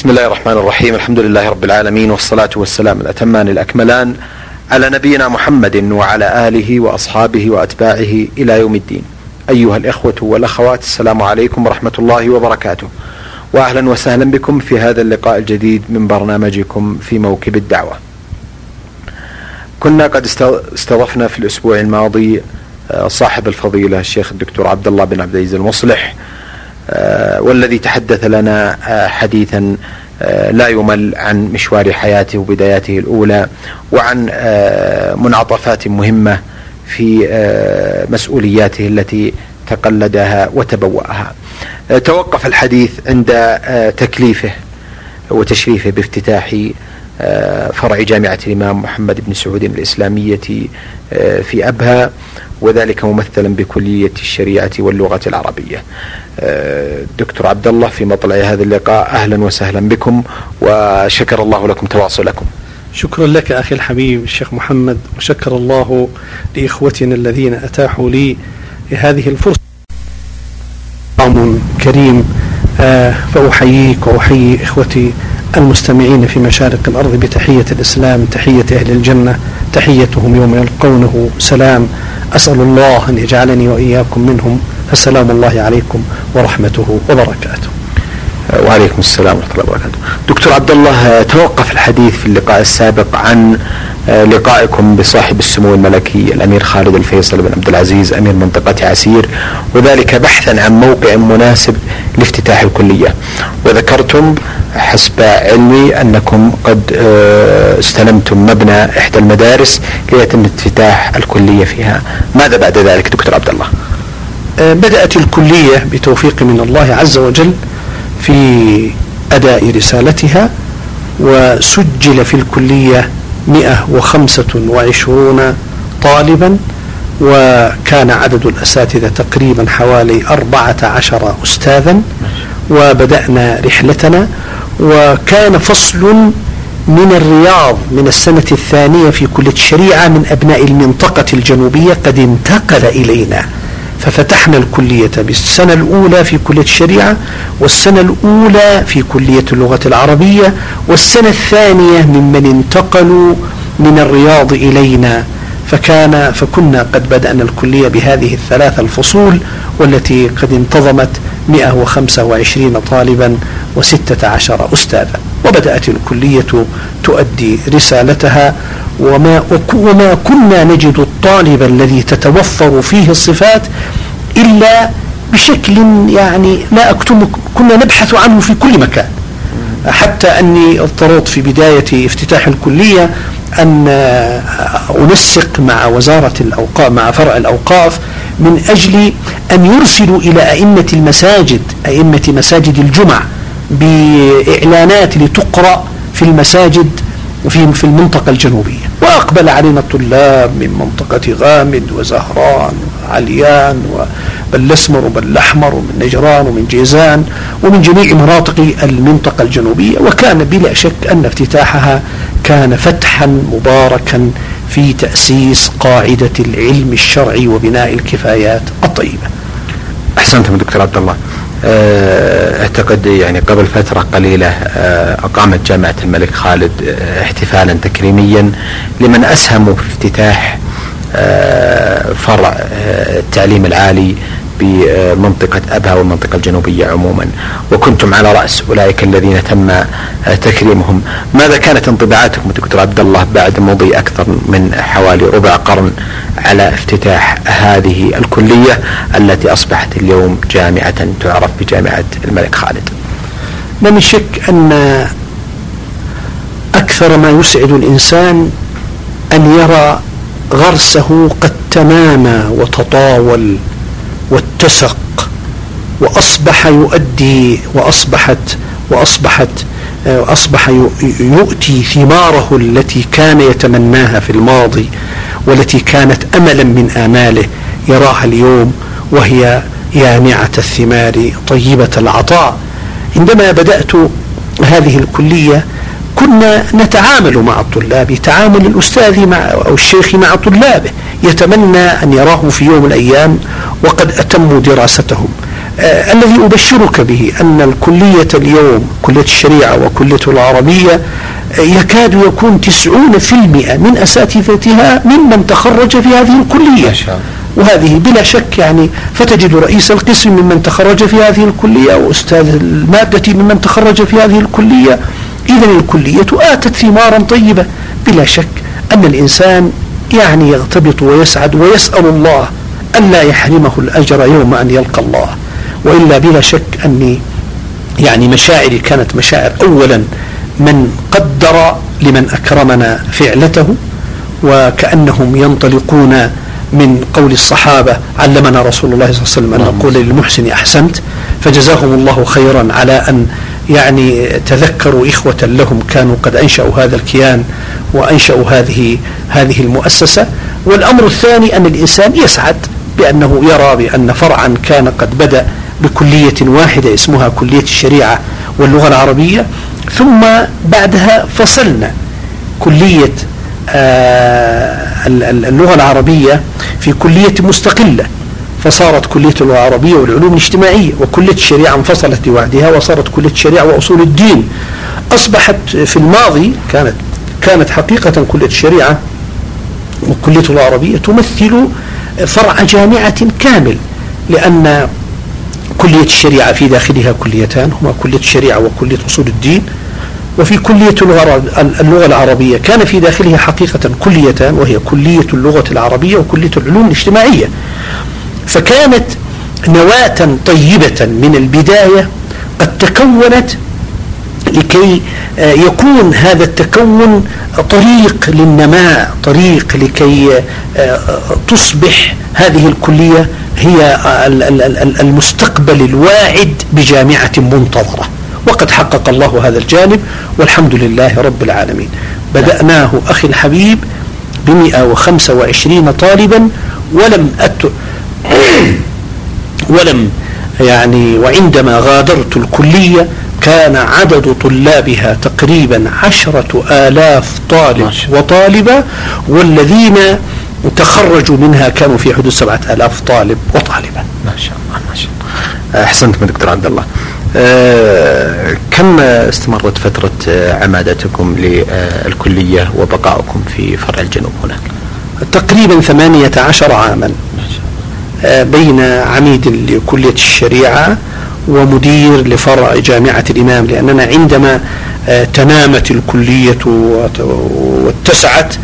بسم الله الرحمن الرحيم. الحمد لله رب العالمين والصلاة والسلام الأتمان الأكملان على نبينا محمد وعلى آله وأصحابه وأتباعه إلى يوم الدين. أيها الإخوة والأخوات السلام عليكم ورحمة الله وبركاته. وأهلا وسهلا بكم في هذا اللقاء الجديد من برنامجكم في موكب الدعوة. كنا قد استضفنا في الأسبوع الماضي آه، صاحب الفضيلة الشيخ الدكتور عبد الله بن عبد العزيز المصلح والذي تحدث لنا آه، حديثا آه، لا يمل عن مشوار حياته وبداياته الأولى وعن منعطفات مهمة في مسؤولياته التي تقلدها وتبوأها. توقف الحديث عند تكليفه وتشريفه بافتتاح فرع جامعة الإمام محمد بن سعود الإسلامية في أبها وذلك ممثلا بكلية الشريعة واللغة العربية. دكتور عبد الله في مطلع هذا اللقاء أهلا وسهلا بكم وشكر الله لكم تواصلكم. شكرا لك أخي الحبيب الشيخ محمد وشكر الله لإخوتنا الذين أتاحوا لي هذه الفرصة. كريم آه، فأحييك وأحيي إخوتي المستمعين في مشارق الأرض بتحية الإسلام تحية أهل الجنة تحيتهم يوم يلقونه سلام. أسأل الله أن يجعلني وإياكم منهم. فسلام الله عليكم ورحمته وبركاته. وعليكم السلام ورحمة الله وبركاته. دكتور عبد الله توقف الحديث في اللقاء السابق عن آه، لقائكم بصاحب السمو الملكي الأمير خالد الفيصل بن عبد العزيز أمير منطقة عسير وذلك بحثا عن موقع مناسب لافتتاح الكلية. وذكرتم حسب علمي أنكم قد آه، استلمتم مبنى إحدى المدارس ليتم افتتاح الكلية فيها. ماذا بعد ذلك دكتور عبد الله؟ آه، بدأت الكلية بتوفيق من الله عز وجل في أداء رسالتها وسجل في الكلية 125 طالبا وكان عدد الأساتذة تقريبا حوالي 14 أستاذا وبدأنا رحلتنا. وكان فصل من الرياض من السنة الثانية في كلية الشريعة من أبناء المنطقة الجنوبية قد انتقل إلينا. ففتحنا الكلية بالسنة الأولى في كلية الشريعة والسنة الأولى في كلية اللغة العربية والسنة الثانية ممن انتقلوا من الرياض إلينا. فكان فكنا قد بدأنا الكلية بهذه الثلاث الفصول والتي قد انتظمت 125 طالبا و16 أستاذا. وبدأت الكلية تؤدي رسالتها وما, وما كنا نجد الطالب الذي تتوفر فيه الصفات إلا بشكل يعني لا أكتم كنا نبحث عنه في كل مكان. حتى أني اضطررت في بداية افتتاح الكلية أن أنسق مع وزارة الأوقاف مع فرع الأوقاف من أجل أن يرسلوا إلى أئمة المساجد أئمة مساجد الجمع بإعلانات لتقرأ في المساجد وفي في المنطقة الجنوبية. وأقبل علينا الطلاب من منطقة غامد وزهران وعليان بل الأسمر وبل الأحمر ومن نجران ومن جيزان ومن جميع مناطق المنطقة الجنوبية. وكان بلا شك أن افتتاحها كان فتحا مباركا في تأسيس قاعدة العلم الشرعي وبناء الكفايات الطيبة. أحسنتم دكتور عبد الله. أعتقد يعني قبل فترة قليلة آه، أقامت جامعة الملك خالد آه، احتفالا تكريميا لمن أسهموا في افتتاح فرع التعليم العالي بمنطقة أبها والمنطقة الجنوبية عموما. وكنتم على رأس أولئك الذين تم تكريمهم. ماذا كانت انطباعاتكم دكتور عبد الله بعد مضي أكثر من حوالي ربع قرن على افتتاح هذه الكلية التي أصبحت اليوم جامعة تعرف بجامعة الملك خالد؟ ما من شك أن أكثر ما يسعد الإنسان أن يرى غرسه قد تنامى وتطاول. واتسق وأصبح يؤدي وأصبحت وأصبحت أصبح يؤتي ثماره التي كان يتمناها في الماضي والتي كانت أملا من آماله يراها اليوم وهي يانعة الثمار طيبة العطاء. عندما بدأت هذه الكلية كنا نتعامل مع الطلاب تعامل الأستاذ مع أو الشيخ مع طلابه يتمنى أن يراه في يوم من الأيام وقد أتموا دراستهم. آه الذي أبشرك به أن الكلية اليوم كلية الشريعة وكلية العربية آه يكاد يكون تسعون في المئة من أساتذتها ممن تخرج في هذه الكلية. ما شاء الله. وهذه بلا شك يعني فتجد رئيس القسم ممن تخرج في هذه الكلية وأستاذ المادة ممن تخرج في هذه الكلية. إذا الكلية آتت ثمارا طيبة. بلا شك أن الإنسان يعني يغتبط ويسعد ويسأل الله أن لا يحرمه الأجر يوم أن يلقى الله. وإلا بلا شك أني يعني مشاعري كانت مشاعر أولا من قدر لمن أكرمنا فعلته وكأنهم ينطلقون من قول الصحابة علمنا رسول الله صلى الله عليه وسلم أن نقول للمحسن أحسنت فجزاهم الله خيرا على أن يعني تذكروا إخوة لهم كانوا قد أنشأوا هذا الكيان وأنشأوا هذه هذه المؤسسة. والأمر الثاني أن الإنسان يسعد بأنه يرى بأن فرعا كان قد بدأ بكلية واحدة اسمها كلية الشريعة واللغة العربية. ثم بعدها فصلنا كلية آه، اللغة العربية في كلية مستقلة. فصارت كلية اللغة العربية والعلوم الاجتماعية وكلية الشريعة انفصلت لوحدها وصارت كلية الشريعة وأصول الدين. أصبحت في الماضي كانت كانت حقيقة كلية الشريعة وكلية اللغة العربية تمثل فرع جامعة كامل لأن كلية الشريعة في داخلها كليتان هما كلية الشريعة وكلية أصول الدين. وفي كلية اللغة, العربية كان في داخلها حقيقة كليتان وهي كلية اللغة العربية وكلية العلوم الاجتماعية. فكانت نواة طيبة من البداية قد تكونت لكي آه، يكون هذا التكون طريق للنماء طريق لكي آه، تصبح هذه الكلية هي المستقبل الواعد بجامعة منتظرة. وقد حقق الله هذا الجانب والحمد لله رب العالمين. بدأناه أخي الحبيب ب 125 طالبا ولم أت ولم يعني وعندما غادرت الكلية كان عدد طلابها تقريبا عشرة آلاف طالب وطالبة والذين تخرجوا منها كانوا في حدود سبعة آلاف طالب وطالبة. ما شاء الله ما شاء الله. أحسنت دكتور عبد الله. أه كم استمرت فترة عمادتكم للكلية وبقائكم في فرع الجنوب هناك؟ تقريبا ثمانية عشر عاما. بين عميد لكلية الشريعة ومدير لفرع جامعة الإمام لأننا عندما أه تنامت الكلية واتسعت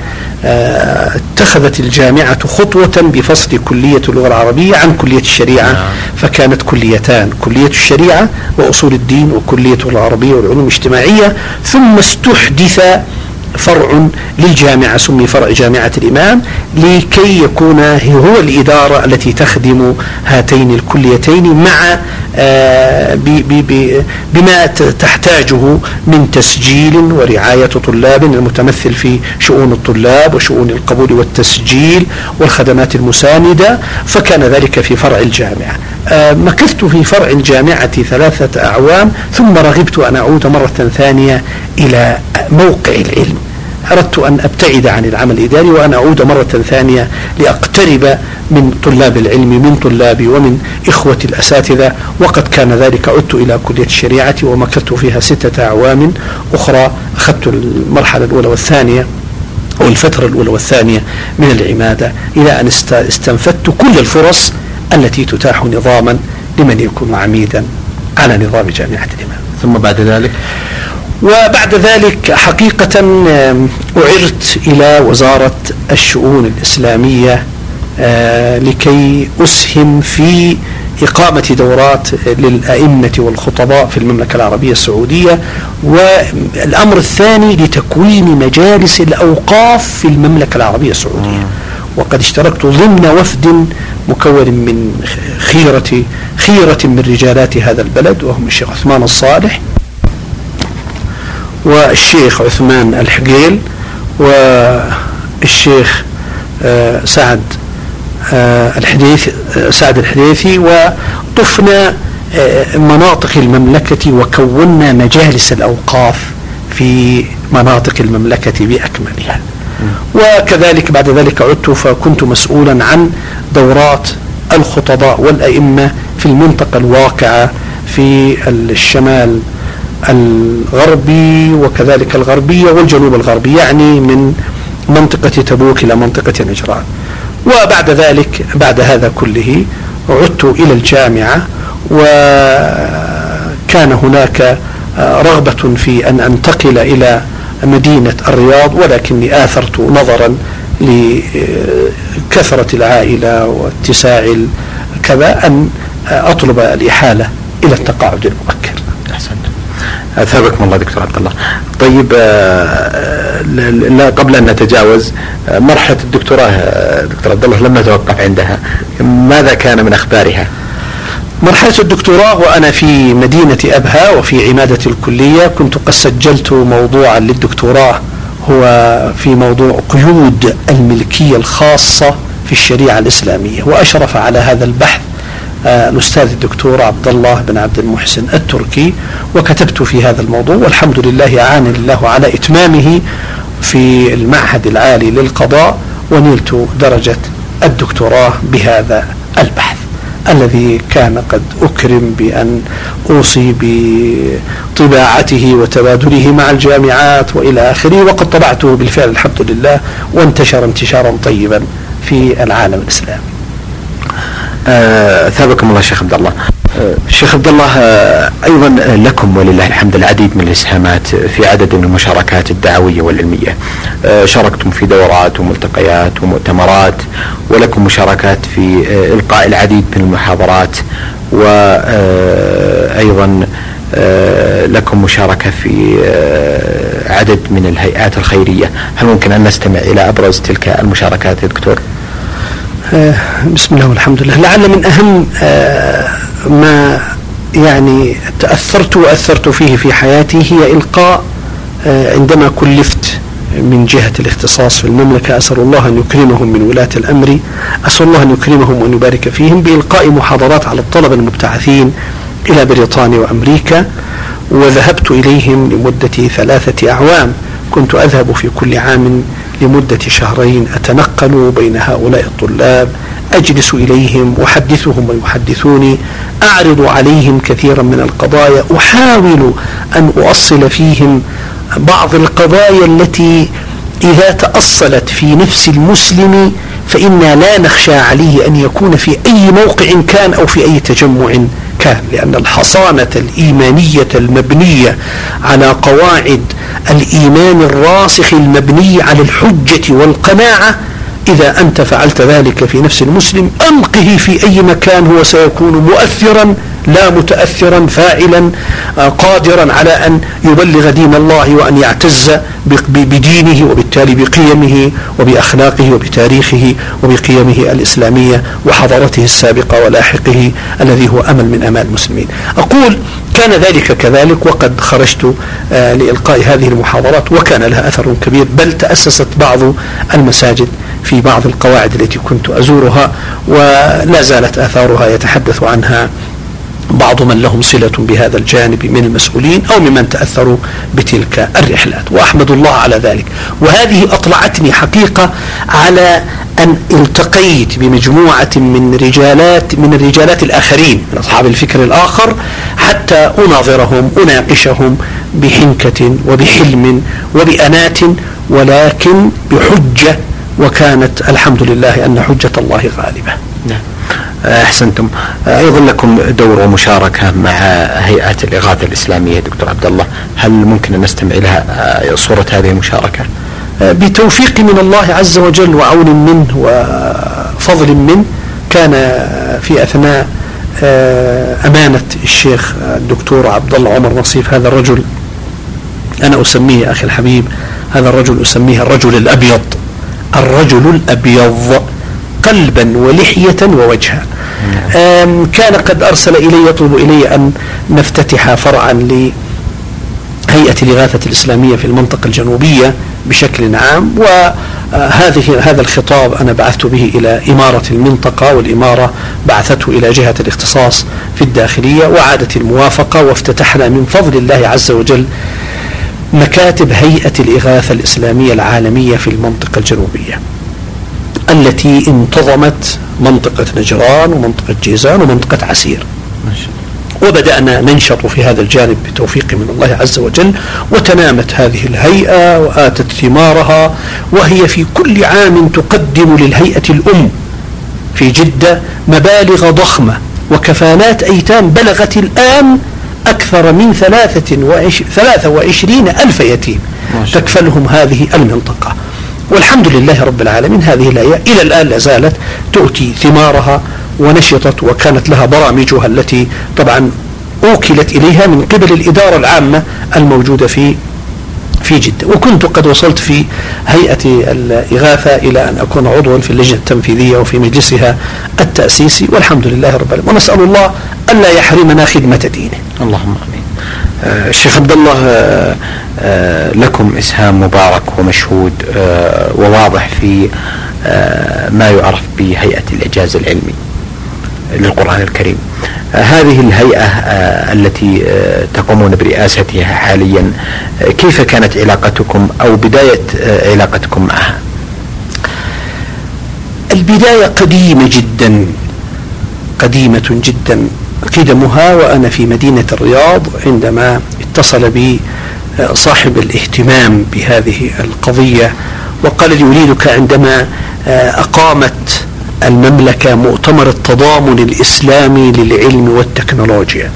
اتخذت الجامعة خطوة بفصل كلية اللغة العربية عن كلية الشريعة نعم. فكانت كليتان كلية الشريعة وأصول الدين وكلية العربية والعلوم الاجتماعية ثم استحدث فرع للجامعة سمي فرع جامعة الإمام لكي يكون هو الإدارة التي تخدم هاتين الكليتين مع آه، بما تحتاجه من تسجيل ورعاية طلاب المتمثل في شؤون الطلاب وشؤون القبول والتسجيل والخدمات المساندة فكان ذلك في فرع الجامعة. آه، مكثت في فرع الجامعة ثلاثة أعوام ثم رغبت أن أعود مرة ثانية إلى موقع العلم. أردت أن أبتعد عن العمل الإداري وأن أعود مرة ثانية لأقترب من طلاب العلم من طلابي ومن إخوة الأساتذة. وقد كان ذلك عدت إلى كلية الشريعة ومكثت فيها ستة أعوام أخرى. أخذت المرحلة الأولى والثانية أو الفترة الأولى والثانية من العمادة إلى أن استنفدت كل الفرص التي تتاح نظاما لمن يكون عميدا على نظام جامعة الإمام. ثم بعد ذلك؟ وبعد ذلك حقيقة أعرت إلى وزارة الشؤون الإسلامية آه، لكي أسهم في إقامة دورات للأئمة والخطباء في المملكة العربية السعودية والأمر الثاني لتكوين مجالس الأوقاف في المملكة العربية السعودية. وقد اشتركت ضمن وفد مكون من خيرة خيرة من رجالات هذا البلد وهم الشيخ عثمان الصالح والشيخ عثمان الحقيل والشيخ آه، سعد آه، الحديث آه، سعد الحديثي وطفنا مناطق المملكة وكونا مجالس الأوقاف في مناطق المملكة بأكملها. وكذلك بعد ذلك عدت فكنت مسؤولا عن دورات الخطباء والأئمة في المنطقة الواقعة في الشمال الغربي وكذلك الغربية والجنوب الغربي يعني من منطقة تبوك إلى منطقة نجران. وبعد ذلك بعد هذا كله عدت إلى الجامعة وكان هناك رغبة في أن أنتقل إلى مدينة الرياض ولكني آثرت نظرا لكثرة العائلة واتساع كذا أن أطلب الإحالة إلى التقاعد المبكر. أحسنت. أثابكم الله دكتور عبد الله. طيب آه، لا قبل أن نتجاوز آه، مرحلة الدكتوراه آه، دكتور عبد الله لما توقف عندها ماذا كان من أخبارها؟ مرحلة الدكتوراه وأنا في مدينة أبها وفي عمادة الكلية كنت قد سجلت موضوعا للدكتوراه هو في موضوع قيود الملكية الخاصة في الشريعة الإسلامية وأشرف على هذا البحث الأستاذ الدكتور عبد الله بن عبد المحسن التركي وكتبت في هذا الموضوع والحمد لله أعانني الله على إتمامه في المعهد العالي للقضاء ونلت درجة الدكتوراه بهذا البحث الذي كان قد أكرم بأن أوصي بطباعته وتبادله مع الجامعات وإلى آخره وقد طبعته بالفعل الحمد لله وانتشر انتشارا طيبا في العالم الإسلامي. آه ثابكم الله شيخ عبد الله. آه شيخ عبد الله آه أيضا لكم ولله الحمد العديد من الإسهامات في عدد من المشاركات الدعوية والعلمية. شاركتم في دورات وملتقيات ومؤتمرات ولكم مشاركات في إلقاء العديد من المحاضرات وأيضا لكم مشاركة في عدد من الهيئات الخيرية. هل ممكن أن نستمع إلى أبرز تلك المشاركات يا دكتور؟ آه، بسم الله والحمد لله. لعل من أهم آه، ما يعني تأثرت وأثرت فيه في حياتي هي إلقاء آه، عندما كلفت من جهة الاختصاص في المملكة. أسأل الله أن يكرمهم من ولاة الأمر. أسأل الله أن يكرمهم وأن يبارك فيهم بإلقاء محاضرات على الطلبة المبتعثين إلى بريطانيا وأمريكا. وذهبت إليهم لمدة ثلاثة أعوام. كنت أذهب في كل عام لمدة شهرين أتنقل بين هؤلاء الطلاب أجلس إليهم أحدثهم ويحدثوني أعرض عليهم كثيرا من القضايا أحاول أن أؤصل فيهم بعض القضايا التي إذا تأصلت في نفس المسلم فإنا لا نخشى عليه أن يكون في أي موقع كان أو في أي تجمع كان لأن الحصانة الإيمانية المبنية على قواعد الإيمان الراسخ المبني على الحجة والقناعة إذا أنت فعلت ذلك في نفس المسلم ألقه في أي مكان هو سيكون مؤثرا لا متأثرا فاعلا آه، قادرا على أن يبلغ دين الله وأن يعتز بدينه وبالتالي بقيمه وبأخلاقه وبتاريخه وبقيمه الإسلامية وحضارته السابقة ولاحقه الذي هو أمل من أمال المسلمين. أقول كان ذلك كذلك وقد خرجت آه، لإلقاء هذه المحاضرات وكان لها أثر كبير بل تأسست بعض المساجد في بعض القواعد التي كنت أزورها ولا زالت آثارها يتحدث عنها بعض من لهم صلة بهذا الجانب من المسؤولين أو ممن تأثروا بتلك الرحلات. وأحمد الله على ذلك. وهذه أطلعتني حقيقة على أن التقيت بمجموعة من رجالات من الرجالات الآخرين من أصحاب الفكر الآخر حتى أناظرهم أناقشهم بحنكة وبحلم وبأنات ولكن بحجة وكانت الحمد لله أن حجة الله غالبة. نعم. أحسنتم. أيضا لكم دور ومشاركة مع هيئات الإغاثة الإسلامية دكتور عبد الله. هل ممكن أن نستمع لها آه، صورة هذه المشاركة؟ آه، بتوفيق من الله عز وجل وعون منه وفضل منه كان في أثناء آه، أمانة الشيخ الدكتور عبد الله عمر نصيف هذا الرجل أنا أسميه أخي الحبيب هذا الرجل أسميه الرجل الأبيض. الرجل الأبيض قلبا ولحية ووجها. كان قد أرسل إلي يطلب إلي أن نفتتح فرعا لهيئة الإغاثة الإسلامية في المنطقة الجنوبية بشكل عام وهذه هذا الخطاب أنا بعثت به إلى إمارة المنطقة والإمارة بعثته إلى جهة الاختصاص في الداخلية وعادت الموافقة وافتتحنا من فضل الله عز وجل مكاتب هيئة الإغاثة الإسلامية العالمية في المنطقة الجنوبية. التي انتظمت منطقة نجران ومنطقة جيزان ومنطقة عسير. وبدأنا ننشط في هذا الجانب بتوفيق من الله عز وجل وتنامت هذه الهيئة وآتت ثمارها وهي في كل عام تقدم للهيئة الأم في جدة مبالغ ضخمة وكفالات أيتام بلغت الآن أكثر من ثلاثة وعشرين ألف يتيم. تكفلهم هذه المنطقة. والحمد لله رب العالمين. هذه الآية إلى الآن لا زالت تؤتي ثمارها ونشطت وكانت لها برامجها التي طبعا أوكلت إليها من قبل الإدارة العامة الموجودة في في جدة. وكنت قد وصلت في هيئة الإغاثة إلى أن أكون عضوا في اللجنة التنفيذية وفي مجلسها التأسيسي والحمد لله رب العالمين. ونسأل الله ألا يحرمنا خدمة دينه. اللهم آمين. الشيخ عبد الله آه آه لكم إسهام مبارك ومشهود آه وواضح في آه ما يعرف بهيئة الإعجاز العلمي للقرآن الكريم. هذه الهيئة آه، التي آه، تقومون برئاستها حاليا آه، كيف كانت علاقتكم أو بداية علاقتكم معها؟ البداية قديمة جدا قديمة جدا. قدمها وأنا في مدينة الرياض عندما اتصل بي صاحب الاهتمام بهذه القضية وقال لي أريدك عندما أقامت المملكة مؤتمر التضامن الإسلامي للعلم والتكنولوجيا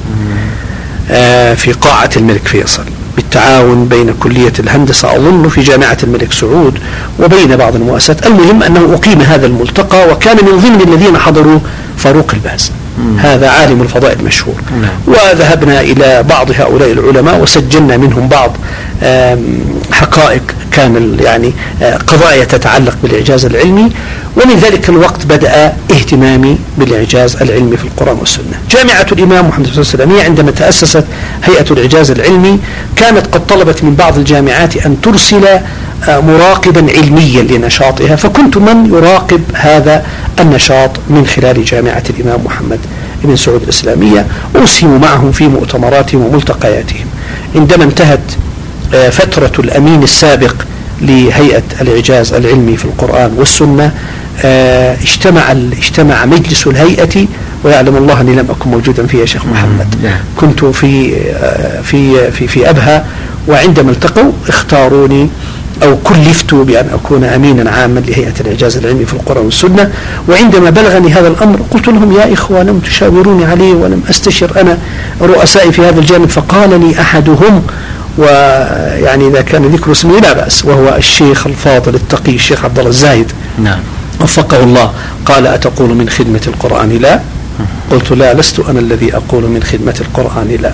آه، في قاعة الملك فيصل بالتعاون بين كلية الهندسة أظن في جامعة الملك سعود وبين بعض المؤسسات المهم أنه أقيم هذا الملتقى وكان من ضمن الذين حضروا فاروق الباز. هذا عالم الفضاء المشهور نعم. وذهبنا إلى بعض هؤلاء العلماء وسجلنا منهم بعض حقائق كان يعني آه، قضايا تتعلق بالإعجاز العلمي ومن ذلك الوقت بدأ اهتمامي بالإعجاز العلمي في القرآن والسنة. جامعة الإمام محمد الله عليه عندما تأسست هيئة الإعجاز العلمي كانت قد طلبت من بعض الجامعات أن ترسل آه، مراقبا علميا لنشاطها فكنت من يراقب هذا النشاط من خلال جامعة الإمام محمد بن سعود الإسلامية. أسهم معهم في مؤتمراتهم وملتقياتهم. عندما انتهت فترة الأمين السابق لهيئة الإعجاز العلمي في القرآن والسنة آه، اجتمع اجتمع مجلس الهيئة ويعلم الله أني لم أكن موجودا فيه يا شيخ محمد. نعم. كنت في آه، في في في أبها وعندما التقوا اختاروني أو كلفت بأن أكون أمينا عاما لهيئة الإعجاز العلمي في القرآن والسنة. وعندما بلغني هذا الأمر قلت لهم يا إخوة لم تشاوروني عليه ولم أستشر أنا رؤسائي في هذا الجانب. فقال لي أحدهم ويعني إذا كان ذكر اسمه لا بأس وهو الشيخ الفاضل التقي الشيخ عبد الله الزايد. نعم. وفقه الله قال أتقول من خدمة القرآن لا؟ قلت لا لست أنا الذي أقول من خدمة القرآن لا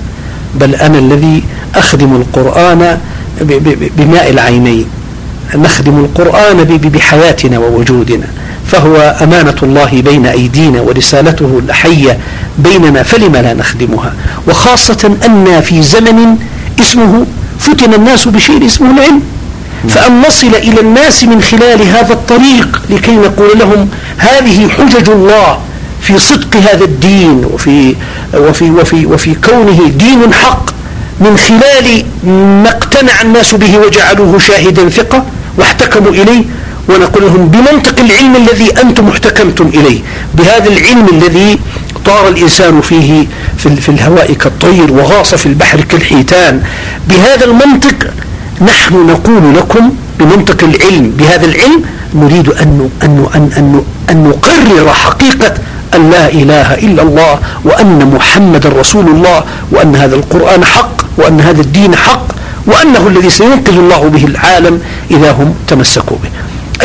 بل أنا الذي أخدم القرآن بماء العينين. نخدم القرآن بحياتنا ووجودنا فهو أمانة الله بين أيدينا ورسالته الحية بيننا فلم لا نخدمها؟ وخاصة أن في زمن اسمه فتن الناس بشيء اسمه العلم. فأن نصل إلى الناس من خلال هذا الطريق لكي نقول لهم هذه حجج الله في صدق هذا الدين وفي وفي وفي وفي كونه دين حق من خلال ما اقتنع الناس به وجعلوه شاهدا ثقة واحتكموا إليه. ونقول لهم بمنطق العلم الذي أنتم احتكمتم إليه بهذا العلم الذي طار الإنسان فيه في, في الهواء كالطير وغاص في البحر كالحيتان. بهذا المنطق نحن نقول لكم بمنطق العلم بهذا العلم نريد أن, أن, أن, أن, أن نقرر حقيقة أن لا إله إلا الله وأن محمد رسول الله وأن هذا القرآن حق وأن هذا الدين حق وأنه الذي سينقذ الله به العالم إذا هم تمسكوا به.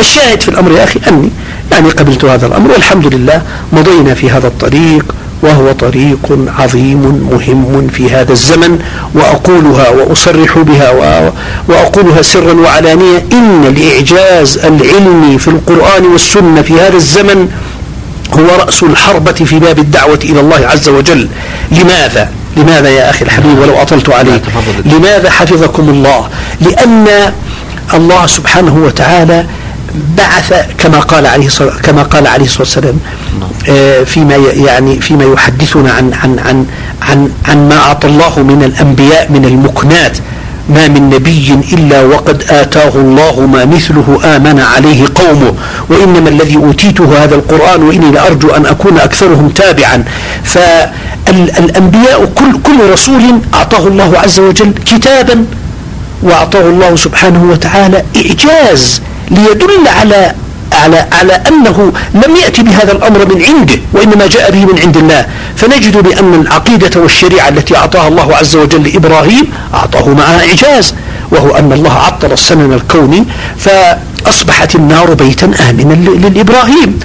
الشاهد في الأمر يا أخي أني يعني قبلت هذا الأمر والحمد لله مضينا في هذا الطريق وهو طريق عظيم مهم في هذا الزمن وأقولها وأصرح بها وأقولها سرا وعلانية إن الإعجاز العلمي في القرآن والسنة في هذا الزمن هو رأس الحربة في باب الدعوة إلى الله عز وجل. لماذا؟ لماذا يا أخي الحبيب ولو أطلت عليك؟ لماذا حفظكم الله؟ لأن الله سبحانه وتعالى بعث كما قال عليه كما قال عليه الصلاة والسلام آه، فيما يعني فيما يحدثنا عن عن عن عن عن ما أعطى الله من الأنبياء من المكنات. ما من نبي إلا وقد آتاه الله ما مثله آمن عليه قومه. وإنما الذي أوتيته هذا القرآن وإني لأرجو أن أكون أكثرهم تابعا. فالأنبياء كل, كل رسول أعطاه الله عز وجل كتابا وأعطاه الله سبحانه وتعالى إعجاز. ليدل على على على أنه لم يأتي بهذا الأمر من عنده وإنما جاء به من عند الله. فنجد بأن العقيدة والشريعة التي أعطاها الله عز وجل لإبراهيم أعطاه معها إعجاز وهو أن الله عطل السنن الكوني فأصبحت النار بيتا آمنا للإبراهيم.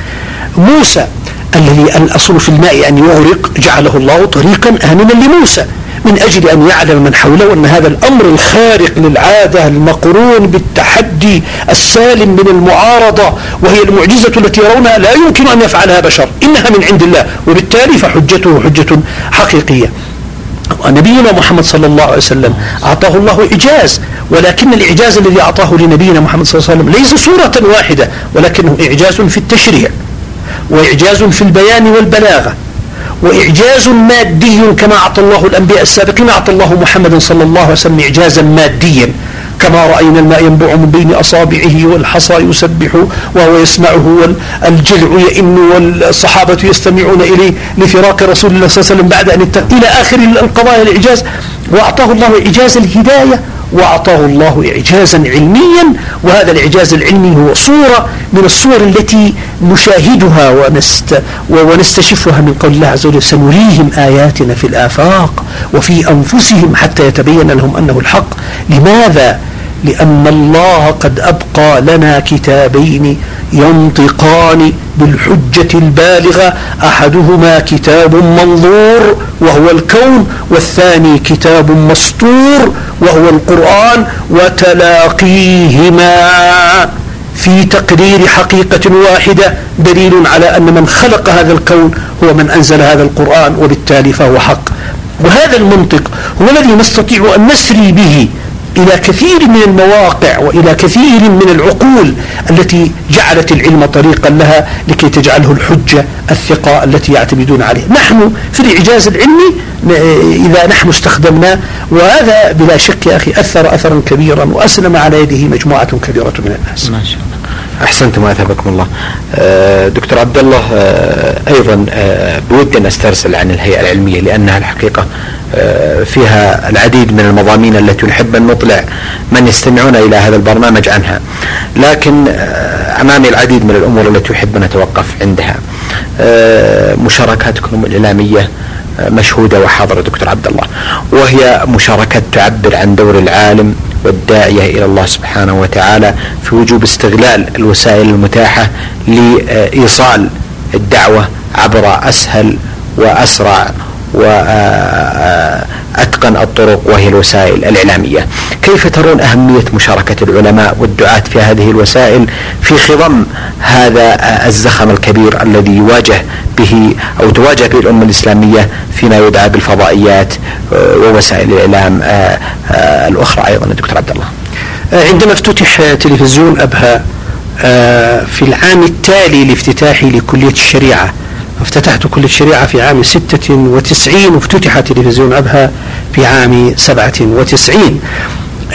موسى الذي الأصل في الماء أن يغرق جعله الله طريقا آمنا لموسى. من أجل أن يعلم من حوله أن هذا الأمر الخارق للعادة المقرون بالتحدي السالم من المعارضة وهي المعجزة التي يرونها لا يمكن أن يفعلها بشر إنها من عند الله وبالتالي فحجته حجة حقيقية. ونبينا محمد صلى الله عليه وسلم أعطاه الله إعجاز ولكن الإعجاز الذي أعطاه لنبينا محمد صلى الله عليه وسلم ليس صورة واحدة ولكنه إعجاز في التشريع وإعجاز في البيان والبلاغة. وإعجاز مادي كما أعطى الله الأنبياء السابقين أعطى الله محمد صلى الله عليه وسلم إعجازا ماديا كما رأينا الماء ينبع من بين أصابعه والحصى يسبح وهو يسمعه والجذع يئن والصحابة يستمعون إليه لفراق رسول الله صلى الله عليه وسلم بعد أن إلى آخر القضايا الإعجاز. وأعطاه الله إعجاز الهداية وأعطاه الله إعجازا علميا وهذا الإعجاز العلمي هو صورة من الصور التي نشاهدها ونست ونستشفها من قول الله عز وجل سنريهم آياتنا في الآفاق وفي أنفسهم حتى يتبين لهم أنه الحق لماذا؟ لأن الله قد أبقى لنا كتابين ينطقان بالحجة البالغة أحدهما كتاب منظور وهو الكون والثاني كتاب مسطور وهو القرآن وتلاقيهما في تقرير حقيقة واحدة دليل على أن من خلق هذا الكون هو من أنزل هذا القرآن وبالتالي فهو حق. وهذا المنطق هو الذي نستطيع أن نسري به إلى كثير من المواقع وإلى كثير من العقول التي جعلت العلم طريقا لها لكي تجعله الحجة الثقة التي يعتمدون عليه نحن في الإعجاز العلمي إذا نحن استخدمناه وهذا بلا شك يا أخي أثر أثرا كبيرا وأسلم على يده مجموعة كبيرة من الناس. ما شاء الله. أحسنتم وأثابكم الله. آه، دكتور عبد الله آه، أيضا آه، بودي أن أسترسل عن الهيئة العلمية لأنها الحقيقة فيها العديد من المضامين التي نحب أن نطلع من يستمعون إلى هذا البرنامج عنها. لكن أمامي العديد من الأمور التي أحب أن أتوقف عندها. مشاركاتكم الإعلامية مشهودة وحاضرة دكتور عبد الله وهي مشاركات تعبر عن دور العالم والداعية إلى الله سبحانه وتعالى في وجوب استغلال الوسائل المتاحة لإيصال الدعوة عبر أسهل وأسرع وأتقن الطرق وهي الوسائل الإعلامية. كيف ترون أهمية مشاركة العلماء والدعاة في هذه الوسائل في خضم هذا الزخم الكبير الذي يواجه به أو تواجه به الأمة الإسلامية فيما يدعى بالفضائيات ووسائل الإعلام الأخرى أيضا دكتور عبد الله عندما افتتح تلفزيون أبها في العام التالي لافتتاحي لكلية الشريعة افتتحت كلية الشريعة في عام 96 وافتتح تلفزيون أبها في عام 97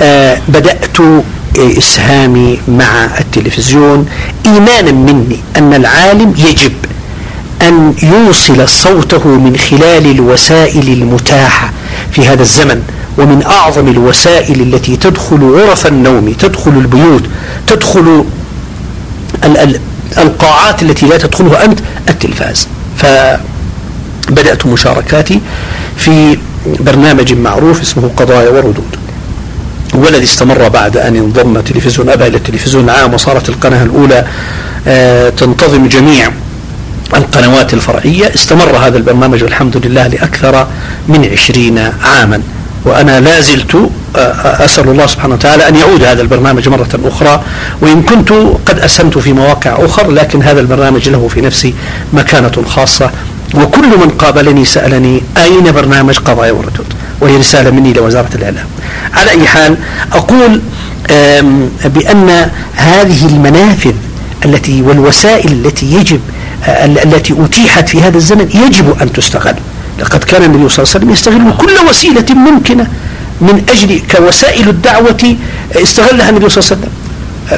آه بدأت إسهامي مع التلفزيون. إيمانا مني أن العالم يجب أن يوصل صوته من خلال الوسائل المتاحة في هذا الزمن ومن أعظم الوسائل التي تدخل غرف النوم تدخل البيوت تدخل القاعات التي لا تدخلها أنت التلفاز. فبدأت مشاركاتي في برنامج معروف اسمه قضايا وردود والذي استمر بعد أن انضم تلفزيون أبا إلى التلفزيون العام وصارت القناة الأولى آه، تنتظم جميع القنوات الفرعية. استمر هذا البرنامج والحمد لله لأكثر من عشرين عاما. وأنا لا زلت آه، آه، أسأل الله سبحانه وتعالى أن يعود هذا البرنامج مرة أخرى وإن كنت قد أسهمت في مواقع أخرى لكن هذا البرنامج له في نفسي مكانة خاصة وكل من قابلني سألني أين برنامج قضايا وردود؟ وهي رسالة مني لوزارة الإعلام. على أي حال أقول بأن هذه المنافذ التي والوسائل التي يجب آه، التي أتيحت في هذا الزمن يجب أن تستغل. لقد كان النبي صلى الله عليه وسلم يستغل كل وسيلة ممكنة من أجل كوسائل الدعوة استغلها النبي صلى الله عليه وسلم.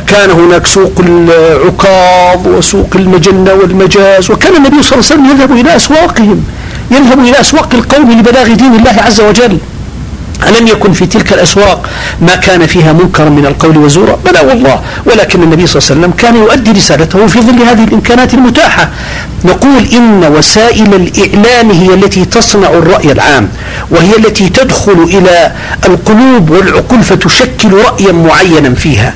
كان هناك سوق العكاظ وسوق المجنة والمجاز وكان النبي صلى الله عليه وسلم يذهب إلى أسواقهم يذهب إلى أسواق القوم لبلاغ دين الله عز وجل. ألم يكن في تلك الأسواق ما كان فيها منكرا من القول وزورا؟ بلى والله ولكن النبي صلى الله عليه وسلم كان يؤدي رسالته في ظل هذه الإمكانات المتاحة. نقول إن وسائل الإعلام هي التي تصنع الرأي العام وهي التي تدخل إلى القلوب والعقول فتشكل رأيا معينا فيها.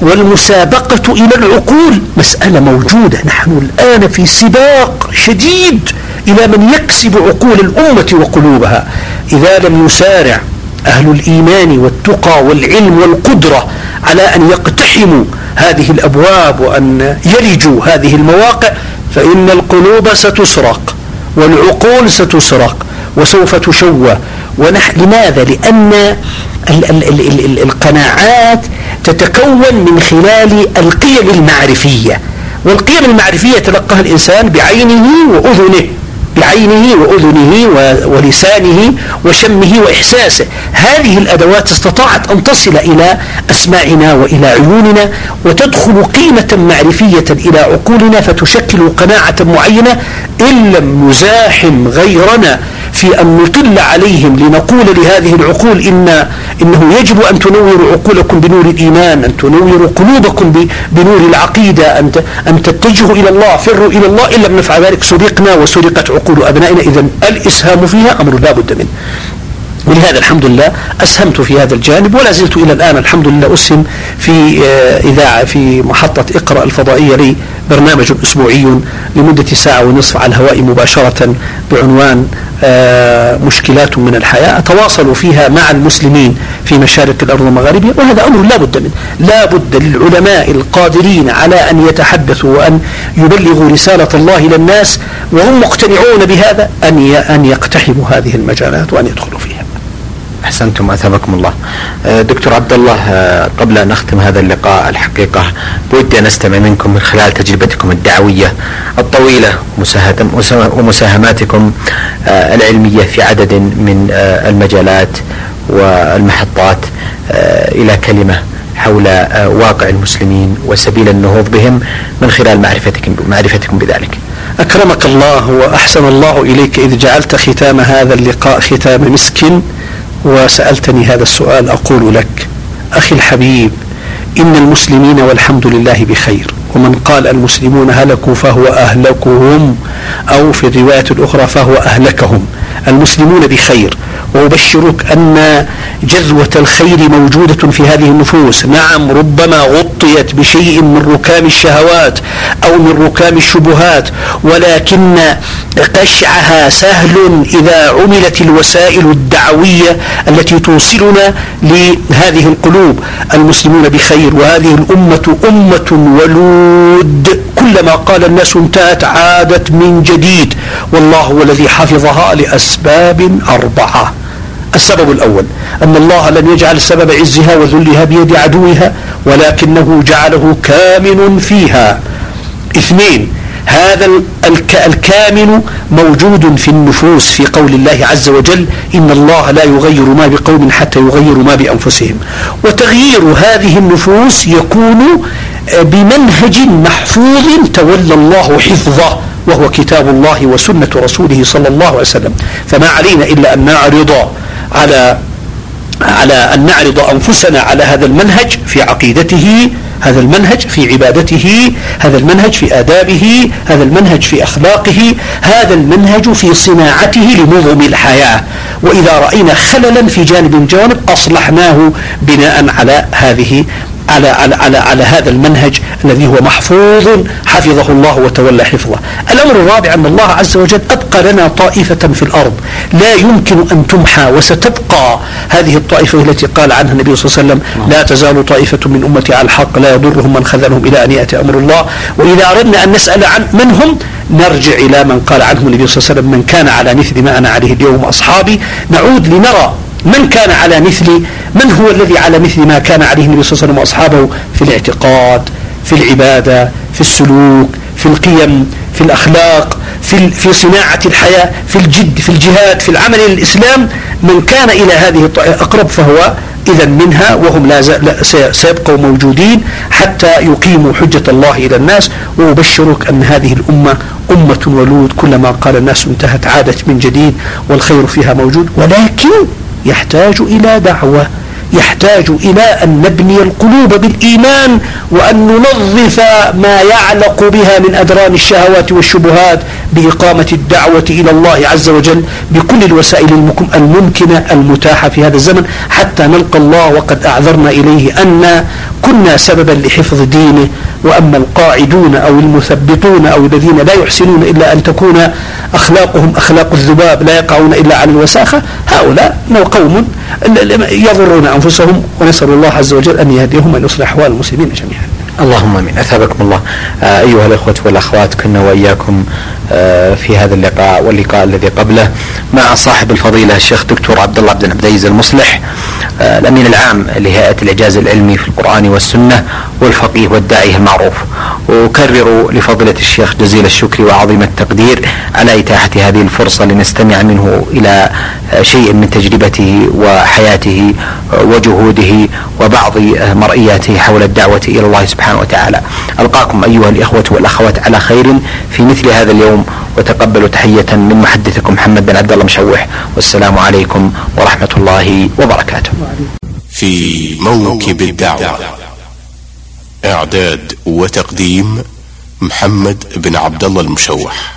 والمسابقة إلى العقول مسألة موجودة. نحن الآن في سباق شديد. إلى من يكسب عقول الأمة وقلوبها. إذا لم يسارع أهل الإيمان والتقى والعلم والقدرة على أن يقتحموا هذه الأبواب وأن يلجوا هذه المواقع فإن القلوب ستسرق والعقول ستسرق وسوف تشوى ونح لماذا؟ لأن ال ال ال ال ال القناعات تتكون من خلال القيم المعرفية. والقيم المعرفية يتلقاها الإنسان بعينه وأذنه. بعينه وأذنه ولسانه وشمه وإحساسه. هذه الأدوات استطاعت أن تصل إلى أسماعنا وإلى عيوننا وتدخل قيمة معرفية إلى عقولنا فتشكل قناعة معينة إن لم نزاحم غيرنا في أن نطل عليهم لنقول لهذه العقول إن إنه يجب أن تنوروا عقولكم بنور الإيمان أن تنوروا قلوبكم بنور العقيدة أن أن تتجهوا إلى الله فروا إلى الله. إن لم نفعل ذلك سرقنا وسرقت عقول أبنائنا إذا الإسهام فيها أمر لا بد منه. ولهذا الحمد لله أسهمت في هذا الجانب ولا زلت إلى الآن الحمد لله أسهم في آه، إذاعة في محطة اقرأ الفضائية لي برنامج أسبوعي لمدة ساعة ونصف على الهواء مباشرة بعنوان آه، مشكلات من الحياة. أتواصل فيها مع المسلمين في مشارق الأرض ومغاربها وهذا أمر لا بد منه. لا بد للعلماء القادرين على أن يتحدثوا وأن يبلغوا رسالة الله إلى الناس وهم مقتنعون بهذا أن أن يقتحموا هذه المجالات وأن يدخلوا فيها. أحسنتم اثابكم الله. آه، دكتور عبد الله آه، قبل أن نختم هذا اللقاء الحقيقة بودي أن أستمع منكم من خلال تجربتكم الدعوية الطويلة ومساهماتكم آه، العلمية في عدد من المجالات والمحطات إلى كلمة حول واقع المسلمين وسبيل النهوض بهم من خلال معرفتكم معرفتكم بذلك. أكرمك الله وأحسن الله إليك إذ جعلت ختام هذا اللقاء ختام مسك وسألتني هذا السؤال أقول لك أخي الحبيب إن المسلمين والحمد لله بخير. ومن قال المسلمون هلكوا فهو أهلكهم أو في الرواية الأخرى فهو أهلكهم. المسلمون بخير. وأبشرك أن جذوة الخير موجودة في هذه النفوس. نعم ربما غطيت بشيء من ركام الشهوات أو من ركام الشبهات ولكن قشعها سهل إذا عملت الوسائل الدعوية التي توصلنا لهذه القلوب. المسلمون بخير وهذه الأمة أمة ولود. كلما قال الناس انتهت عادت من جديد. والله هو الذي حفظها لأسباب أربعة. السبب الأول أن الله لم يجعل سبب عزها وذلها بيد عدوها ولكنه جعله كامن فيها. اثنين هذا الكامن موجود في النفوس في قول الله عز وجل إن الله لا يغير ما بقوم حتى يغيروا ما بأنفسهم. وتغيير هذه النفوس يكون بمنهج محفوظ تولى الله حفظه وهو كتاب الله وسنة رسوله صلى الله عليه وسلم. فما علينا إلا أن نعرض على على أن نعرض أنفسنا على هذا المنهج في عقيدته هذا المنهج في عبادته هذا المنهج في آدابه هذا المنهج في أخلاقه هذا المنهج في صناعته لنظم الحياة. وإذا رأينا خللا في جانب من الجوانب أصلحناه بناء على هذه على, على, على, على هذا المنهج الذي هو محفوظ حفظه الله وتولى حفظه. الأمر الرابع أن الله عز وجل أبقى لنا طائفة في الأرض. لا يمكن أن تمحى وستبقى هذه الطائفة التي قال عنها النبي صلى الله عليه وسلم لا تزال طائفة من أمتي على الحق لا يضرهم من خذلهم إلى أن يأتي أمر الله. وإذا أردنا أن نسأل عن من هم نرجع إلى من قال عنه النبي صلى الله عليه وسلم من كان على مثل ما أنا عليه اليوم أصحابي نعود لنرى من كان على مثل من هو الذي على مثل ما كان عليه النبي صلى الله عليه وسلم وأصحابه في الاعتقاد في العبادة في السلوك في القيم في الأخلاق في في صناعة الحياة في الجد في الجهاد في العمل للإسلام من كان إلى هذه أقرب فهو إذا منها وهم لا سيبقوا موجودين حتى يقيموا حجة الله إلى الناس. وأبشرك أن هذه الأمة أمة ولود كلما قال الناس انتهت عادت من جديد والخير فيها موجود ولكن يحتاج إلى دعوة. يحتاج إلى أن نبني القلوب بالإيمان وأن ننظف ما يعلق بها من أدران الشهوات والشبهات بإقامة الدعوة إلى الله عز وجل بكل الوسائل الممكنة المتاحة في هذا الزمن حتى نلقى الله وقد أعذرنا إليه أن كنا سببا لحفظ دينه. وأما القاعدون أو المثبطون أو الذين لا يحسنون إلا أن تكون أخلاقهم أخلاق الذباب لا يقعون إلا على الوساخة هؤلاء قوم يضرون أنفسهم ونسأل الله عز وجل أن يهديهم وأن يصلح أحوال المسلمين جميعا اللهم آمين. أثابكم الله. آه أيها الإخوة والأخوات كنا وإياكم آه في هذا اللقاء واللقاء الذي قبله مع صاحب الفضيلة الشيخ دكتور عبد الله بن عبد العزيز المصلح آه الأمين العام لهيئة الإعجاز العلمي في القرآن والسنة والفقيه والداعيه المعروف. أكرر لفضيلة الشيخ جزيل الشكر وعظيم التقدير على إتاحة هذه الفرصة لنستمع منه إلى آه، شيء من تجربته وحياته آه، وجهوده وبعض آه، مرئياته حول الدعوة إلى الله سبحانه وتعالى. ألقاكم أيها الإخوة والأخوات على خير في مثل هذا اليوم وتقبلوا تحية من محدثكم محمد بن عبد الله مشوح والسلام عليكم ورحمة الله وبركاته. في موكب الدعوة إعداد وتقديم محمد بن عبد الله المشوح